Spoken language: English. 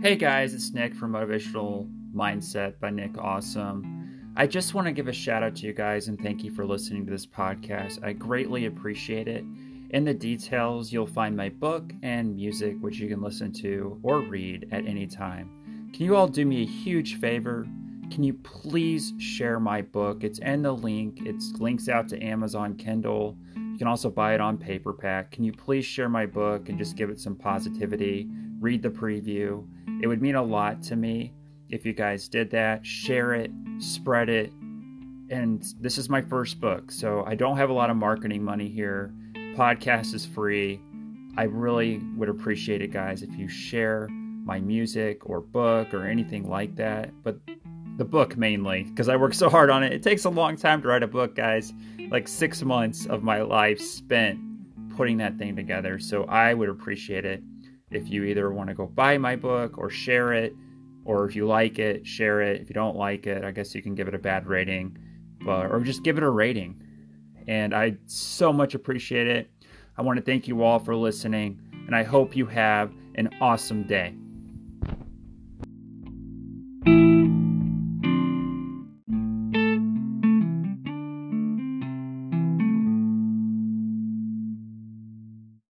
Hey guys, it's Nick from Motivational Mindset by Nick Awesome. I just want to give a shout out to you guys and thank you for listening to this podcast. I greatly appreciate it. In the details, you'll find my book and music, which you can listen to or read at any time. Can you all do me a huge favor? Can you please share my book? It's in the link. It's links out to Amazon Kindle. You can also buy it on paperback. Can you please share my book and just give it some positivity? Read the preview. It would mean a lot to me if you guys did that. Share it, spread it. And this is my first book, so I don't have a lot of marketing money here. Podcast is free. I really would appreciate it, guys, if you share my music or book or anything like that. But the book mainly, because I work so hard on it. It takes a long time to write a book, guys. Like six months of my life spent putting that thing together. So I would appreciate it if you either want to go buy my book or share it, or if you like it, share it. If you don't like it, I guess you can give it a bad rating, but or just give it a rating. And I so much appreciate it. I want to thank you all for listening, and I hope you have an awesome day.